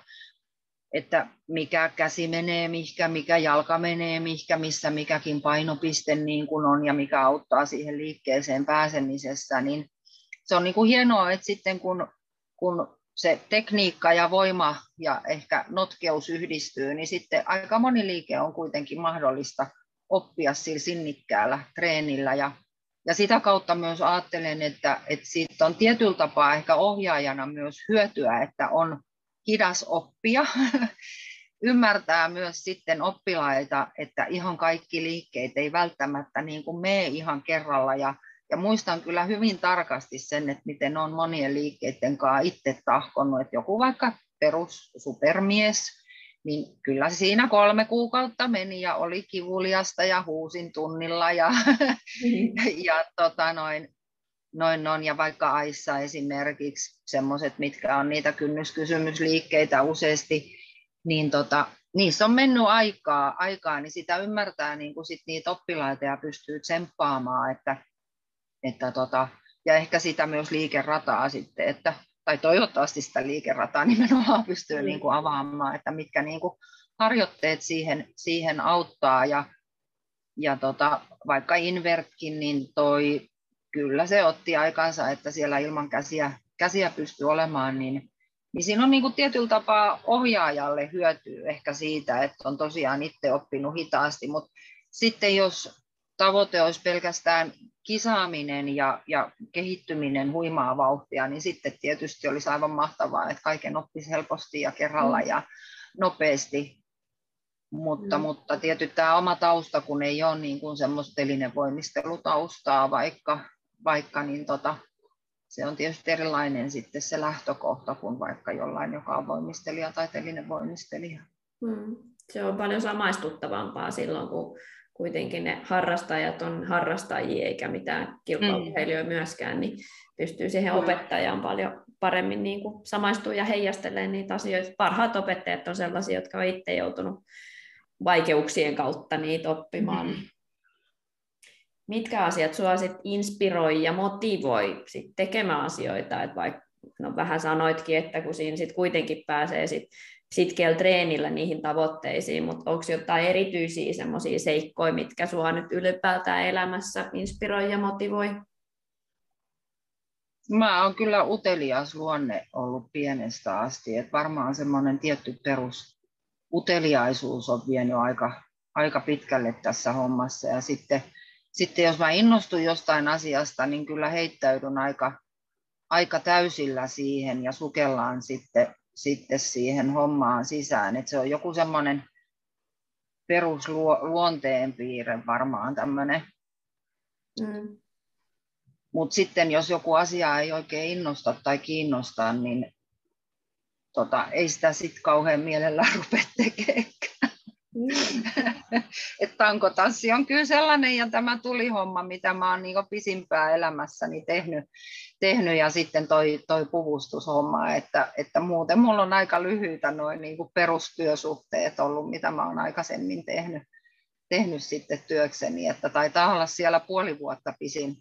että mikä käsi menee, mikä, mikä jalka menee, mikä, missä mikäkin painopiste niin kuin on ja mikä auttaa siihen liikkeeseen pääsemisessä, niin se on niin kuin hienoa, että sitten kun, kun se tekniikka ja voima ja ehkä notkeus yhdistyy, niin sitten aika moni liike on kuitenkin mahdollista oppia sillä sinnikkäällä treenillä. Ja, ja sitä kautta myös ajattelen, että, että siitä on tietyllä tapaa ehkä ohjaajana myös hyötyä, että on hidas oppia. [LAUGHS] Ymmärtää myös sitten oppilaita, että ihan kaikki liikkeet ei välttämättä niin kuin mene ihan kerralla ja ja muistan kyllä hyvin tarkasti sen, että miten on monien liikkeiden kanssa itse tahkonut, että joku vaikka perus supermies, niin kyllä siinä kolme kuukautta meni ja oli kivuliasta ja huusin tunnilla ja, mm. [LAUGHS] ja tota noin, noin on, ja vaikka Aissa esimerkiksi semmoiset, mitkä on niitä kynnyskysymysliikkeitä useasti, niin tota, niissä on mennyt aikaa, aikaa, niin sitä ymmärtää niin kuin sit niitä oppilaita ja pystyy tsemppaamaan, että että tota, ja ehkä sitä myös liikerataa sitten, että, tai toivottavasti sitä liikerataa [LAUGHS] nimenomaan pystyy mm. niin kuin avaamaan, että mitkä niin kuin harjoitteet siihen, siihen auttaa ja, ja tota, vaikka Invertkin, niin toi, kyllä se otti aikansa, että siellä ilman käsiä, käsiä pystyy olemaan, niin, niin siinä on niin kuin tietyllä tapaa ohjaajalle hyötyä ehkä siitä, että on tosiaan itse oppinut hitaasti, mutta sitten jos tavoite olisi pelkästään kisaaminen ja, ja kehittyminen huimaa vauhtia, niin sitten tietysti olisi aivan mahtavaa, että kaiken oppisi helposti ja kerralla mm. ja nopeasti. Mutta, mm. mutta tietysti tämä oma tausta, kun ei ole niin kuin semmoista telinevoimistelutaustaa vaikka, vaikka niin tota, se on tietysti erilainen sitten se lähtökohta kuin vaikka jollain, joka on voimistelija tai telinevoimistelija. Mm. Se on paljon samaistuttavampaa silloin, kun kuitenkin ne harrastajat on harrastajia eikä mitään kilpaurheilijoita mm. myöskään, niin pystyy siihen opettajaan paljon paremmin niin kuin samaistumaan ja heijastelemaan niitä asioita. Parhaat opettajat on sellaisia, jotka ovat itse joutunut vaikeuksien kautta niitä oppimaan. Mm. Mitkä asiat sinua sit inspiroi ja motivoi sit tekemään asioita, että vaikka no vähän sanoitkin, että kun siinä sit kuitenkin pääsee sit sitkeällä treenillä niihin tavoitteisiin, mutta onko jotain erityisiä semmoisia seikkoja, mitkä sinua nyt ylipäätään elämässä inspiroi ja motivoi? Mä oon kyllä utelias luonne ollut pienestä asti, että varmaan semmoinen tietty perus uteliaisuus on vienyt aika, aika pitkälle tässä hommassa ja sitten, sitten jos mä innostun jostain asiasta, niin kyllä heittäydyn aika, aika täysillä siihen ja sukellaan sitten sitten siihen hommaan sisään. että se on joku semmoinen perusluonteen piirre varmaan tämmöinen. Mm. Mutta sitten jos joku asia ei oikein innosta tai kiinnosta, niin tota, ei sitä sitten kauhean mielellään rupea tekemään. Tankotanssi on kyllä sellainen ja tämä tulihomma, mitä mä oon niin pisimpää elämässäni tehnyt, tehnyt ja sitten toi, toi puvustushomma, että, että muuten mulla on aika lyhyitä noin niin perustyösuhteet ollut, mitä mä oon aikaisemmin tehnyt, tehnyt sitten työkseni, että taitaa olla siellä puoli vuotta pisin,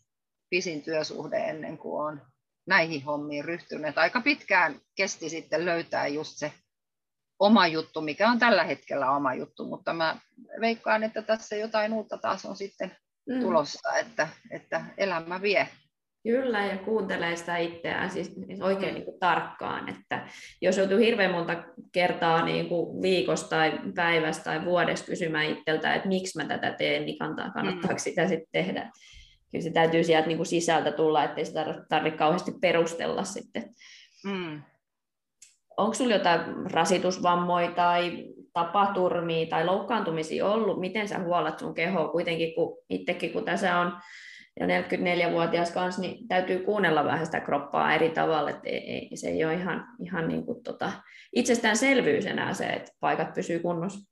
pisin työsuhde ennen kuin on näihin hommiin ryhtynyt. Aika pitkään kesti sitten löytää just se oma juttu, mikä on tällä hetkellä oma juttu, mutta mä veikkaan, että tässä jotain uutta taas on sitten mm. tulossa, että, että elämä vie. Kyllä, ja kuuntelee sitä itseään siis oikein niin kuin tarkkaan, että jos joutuu hirveän monta kertaa niin kuin viikossa tai päivässä tai vuodessa kysymään itseltä, että miksi mä tätä teen, niin kannattaako mm. sitä sitten tehdä. Kyllä se täytyy sieltä niin kuin sisältä tulla, ettei sitä tarvitse kauheasti perustella sitten. Mm. Onko sinulla jotain rasitusvammoja tai tapaturmia tai loukkaantumisia ollut? Miten sä huolat sun kehoa kuitenkin, kun itsekin kun tässä on ja 44-vuotias kanssa, niin täytyy kuunnella vähän sitä kroppaa eri tavalla, että ei, se ei ole ihan, ihan niin kuin tota, itsestäänselvyys enää se, että paikat pysyy kunnossa.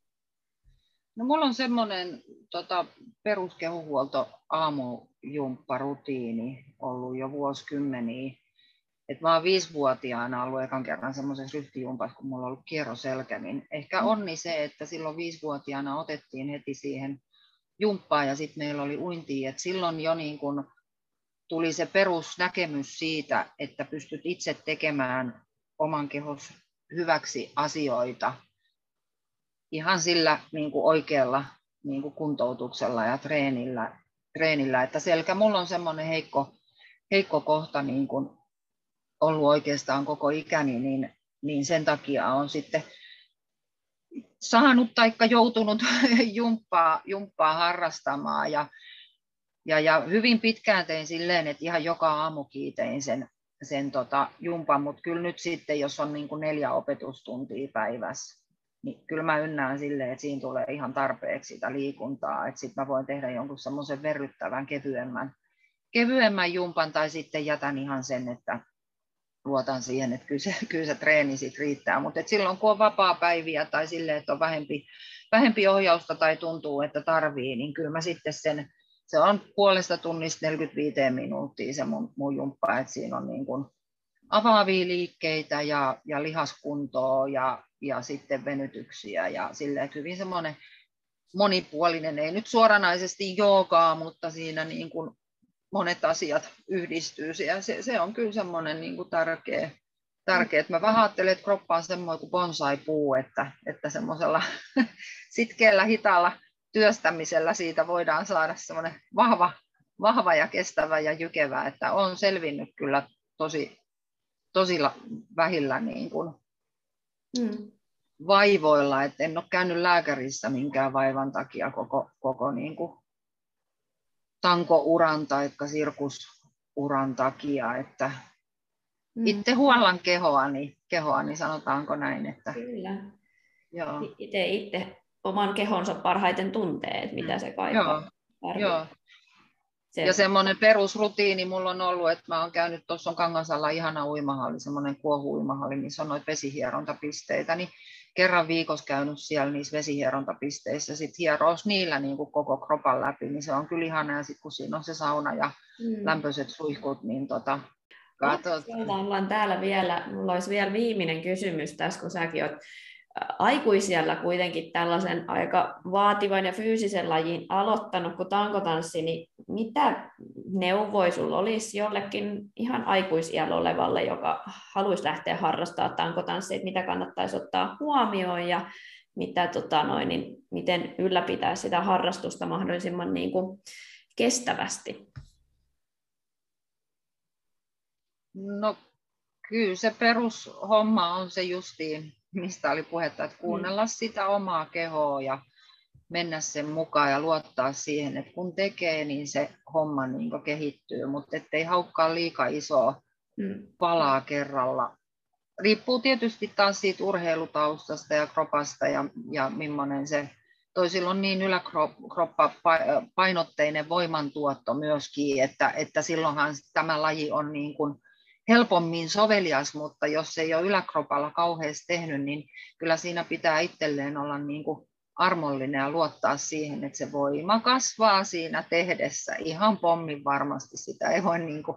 No mulla on semmoinen tota, peruskehuhuolto aamujumpparutiini ollut jo vuosikymmeniä. Et mä oon viisivuotiaana ollut ekan kerran semmoisessa ryhtijumpassa, kun mulla on ollut kierroselkä, niin ehkä mm. onni se, että silloin viisivuotiaana otettiin heti siihen jumppaa ja sitten meillä oli uinti, että silloin jo niin kun tuli se perusnäkemys siitä, että pystyt itse tekemään oman kehos hyväksi asioita ihan sillä niin kuin oikealla niin kuin kuntoutuksella ja treenillä, treenillä, että selkä mulla on semmoinen heikko, heikko kohta niin kuin ollut oikeastaan koko ikäni, niin, niin sen takia on sitten saanut tai joutunut [LAUGHS] jumppaa, jumppaa harrastamaan. Ja, ja, ja hyvin pitkään tein silleen, että ihan joka aamu kiitein sen, sen tota jumpan, mutta kyllä nyt sitten, jos on niin kuin neljä opetustuntia päivässä, niin kyllä mä ynnään silleen, että siinä tulee ihan tarpeeksi sitä liikuntaa, että sitten mä voin tehdä jonkun semmoisen verryttävän kevyemmän, kevyemmän jumpan tai sitten jätän ihan sen, että luotan siihen, että kyllä se, [LAUGHS] kyllä se treeni sit riittää. Mutta silloin kun on vapaa-päiviä tai sille, että on vähempi, vähempi ohjausta tai tuntuu, että tarvii, niin kyllä mä sitten sen, se on puolesta tunnista 45 minuuttia se mun, mun jumppa, että siinä on niin kuin avaavia liikkeitä ja, ja lihaskuntoa ja, ja sitten venytyksiä ja sille, että hyvin semmoinen monipuolinen, ei nyt suoranaisesti joogaa, mutta siinä niin kuin monet asiat yhdistyy. Ja se, se on kyllä semmoinen niin kuin tärkeä, tärkeä. Mä vähän ajattelen, että kroppa on semmoinen kuin bonsai-puu, että, että semmoisella [LAUGHS] sitkeällä, hitaalla työstämisellä siitä voidaan saada semmoinen vahva, vahva ja kestävä ja jykevä, että on selvinnyt kyllä tosi, tosi vähillä niin kuin mm. vaivoilla, että en ole käynyt lääkärissä minkään vaivan takia koko, koko niin kuin tankouran tai sirkusuran takia, että mm. itse huollan kehoani, kehoani, sanotaanko näin. Että, Kyllä. Joo. Itse, itse oman kehonsa parhaiten tuntee, että mitä se kaipaa. Joo. Joo. Se... Ja semmoinen perusrutiini mulla on ollut, että mä oon käynyt, tuossa on Kangasalla ihana uimahalli, semmoinen kuohu-uimahalli, missä on noita vesihierontapisteitä, niin kerran viikossa käynyt siellä niissä vesihierontapisteissä, sit hierous niillä niin kuin koko kropan läpi, niin se on kyllä ihana, ja sitten kun siinä on se sauna ja mm. lämpöiset suihkut, niin tota, katsot. ollaan täällä vielä, mulla olisi vielä viimeinen kysymys tässä, kun säkin olet aikuisella kuitenkin tällaisen aika vaativan ja fyysisen lajin aloittanut kuin tankotanssi, niin mitä neuvoja sinulla olisi jollekin ihan aikuisiällä olevalle, joka haluaisi lähteä harrastamaan tankotanssia, että mitä kannattaisi ottaa huomioon ja mitä, tota noin, niin miten ylläpitää sitä harrastusta mahdollisimman niin kuin kestävästi? No kyllä se perushomma on se justiin mistä oli puhetta, että kuunnella mm. sitä omaa kehoa ja mennä sen mukaan ja luottaa siihen, että kun tekee, niin se homma niin kehittyy, mutta ettei haukkaa liika isoa mm. palaa kerralla. Riippuu tietysti taas siitä urheilutaustasta ja kropasta ja, ja millainen se, toisilla on niin yläkroppa painotteinen voimantuotto myöskin, että, että silloinhan tämä laji on niin kuin helpommin sovelias, mutta jos ei ole yläkropalla kauheasti tehnyt, niin kyllä siinä pitää itselleen olla niin kuin armollinen ja luottaa siihen, että se voima kasvaa siinä tehdessä. Ihan pommin varmasti sitä ei voi niin kuin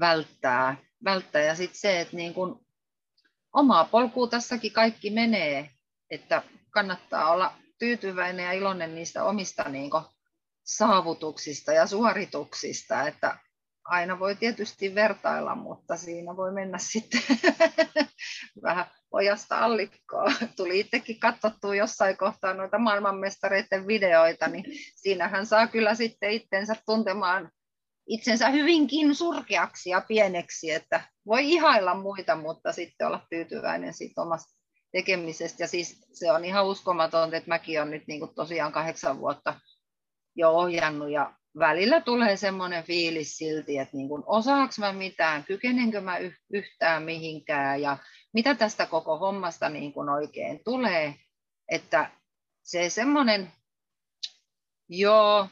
välttää. välttää. Ja sitten se, että niin kuin omaa polkua tässäkin kaikki menee, että kannattaa olla tyytyväinen ja iloinen niistä omista niin kuin saavutuksista ja suorituksista, että aina voi tietysti vertailla, mutta siinä voi mennä [LAUGHS] sitten vähän ojasta allikkoa. Tuli itsekin katsottua jossain kohtaa noita maailmanmestareiden videoita, niin siinähän saa kyllä sitten itsensä tuntemaan itsensä hyvinkin surkeaksi ja pieneksi, että voi ihailla muita, mutta sitten olla tyytyväinen siitä omasta tekemisestä. Ja siis se on ihan uskomatonta, että mäkin olen nyt niin tosiaan kahdeksan vuotta jo ohjannut ja välillä tulee semmoinen fiilis silti, että niin kuin, osaanko mä mitään, kykenenkö mä yhtään mihinkään ja mitä tästä koko hommasta niin kuin oikein tulee. Että se semmoinen, joo,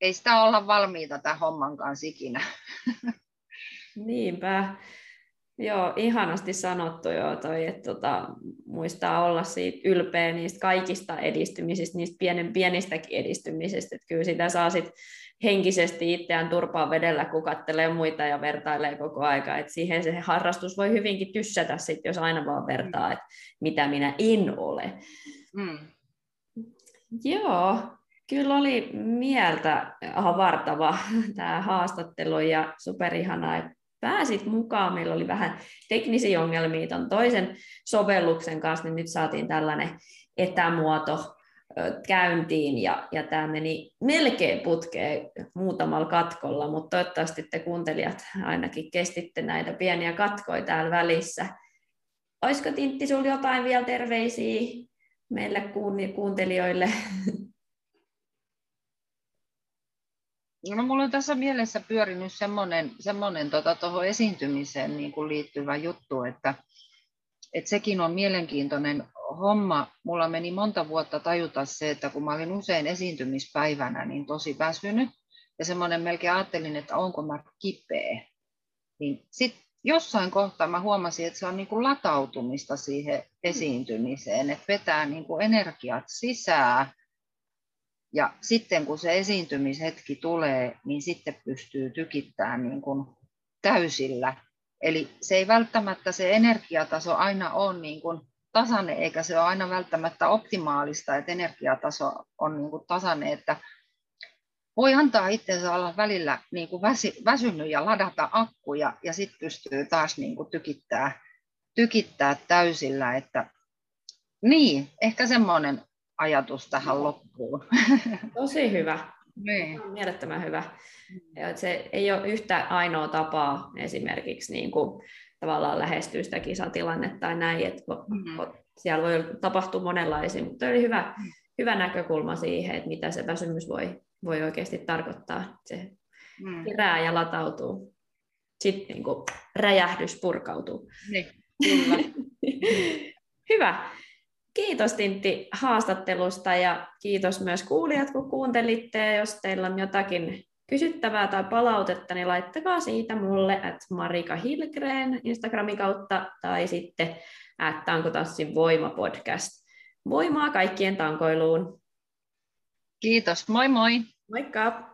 ei sitä olla valmiita tämän homman kanssa ikinä. [LAUGHS] Niinpä. Joo, ihanasti sanottu jo toi, että tota, muistaa olla siitä ylpeä niistä kaikista edistymisistä, niistä pienen pienistäkin edistymisistä, että kyllä sitä saa sit henkisesti itseään turpaa vedellä, kun kattelee muita ja vertailee koko aika, että siihen se harrastus voi hyvinkin tyssätä sit, jos aina vaan vertaa, että mitä minä en ole. Mm. Joo, Kyllä oli mieltä havartava [LAUGHS] tämä haastattelu ja superihanaa, että pääsit mukaan. Meillä oli vähän teknisiä ongelmia tuon toisen sovelluksen kanssa, niin nyt saatiin tällainen etämuoto käyntiin ja, ja tämä meni melkein putkeen muutamalla katkolla, mutta toivottavasti te kuuntelijat ainakin kestitte näitä pieniä katkoja täällä välissä. Olisiko Tintti sinulla jotain vielä terveisiä meille kuuntelijoille? [LAUGHS] No, mulla on tässä mielessä pyörinyt semmoinen, semmoinen tuohon tota, esiintymiseen niin kuin liittyvä juttu, että, että sekin on mielenkiintoinen homma. Mulla meni monta vuotta tajuta se, että kun mä olin usein esiintymispäivänä, niin tosi väsynyt ja semmoinen melkein ajattelin, että onko mä kipeä. Niin sitten jossain kohtaa mä huomasin, että se on niin kuin latautumista siihen esiintymiseen, että vetää niin kuin energiat sisään ja sitten kun se esiintymishetki tulee, niin sitten pystyy tykittämään niin kuin täysillä. Eli se ei välttämättä se energiataso aina ole niin kuin tasainen, eikä se ole aina välttämättä optimaalista, että energiataso on niin kuin tasainen, että voi antaa itsensä olla välillä niin kuin väsy, väsynyt ja ladata akkuja ja sitten pystyy taas niin kuin tykittää, tykittää täysillä. Että, niin, ehkä semmoinen ajatus tähän loppuun. Tosi hyvä. Niin. Mielettömän hyvä. Ja se ei ole yhtä ainoa tapaa esimerkiksi niin kuin, tavallaan lähestyä sitä kisatilannetta tai näin, että mm-hmm. siellä voi tapahtua monenlaisia, mutta oli hyvä, hyvä näkökulma siihen, että mitä se väsymys voi, voi oikeasti tarkoittaa. Se mm. kerää ja latautuu. Sitten niin kuin, räjähdys purkautuu. Niin, kyllä. [LAUGHS] hyvä. Kiitos Tintti haastattelusta ja kiitos myös kuulijat, kun kuuntelitte. Ja jos teillä on jotakin kysyttävää tai palautetta, niin laittakaa siitä mulle at Marika Hilgren Instagramin kautta tai sitten at Tankotassin Voima podcast. Voimaa kaikkien tankoiluun. Kiitos, moi moi! Moikka!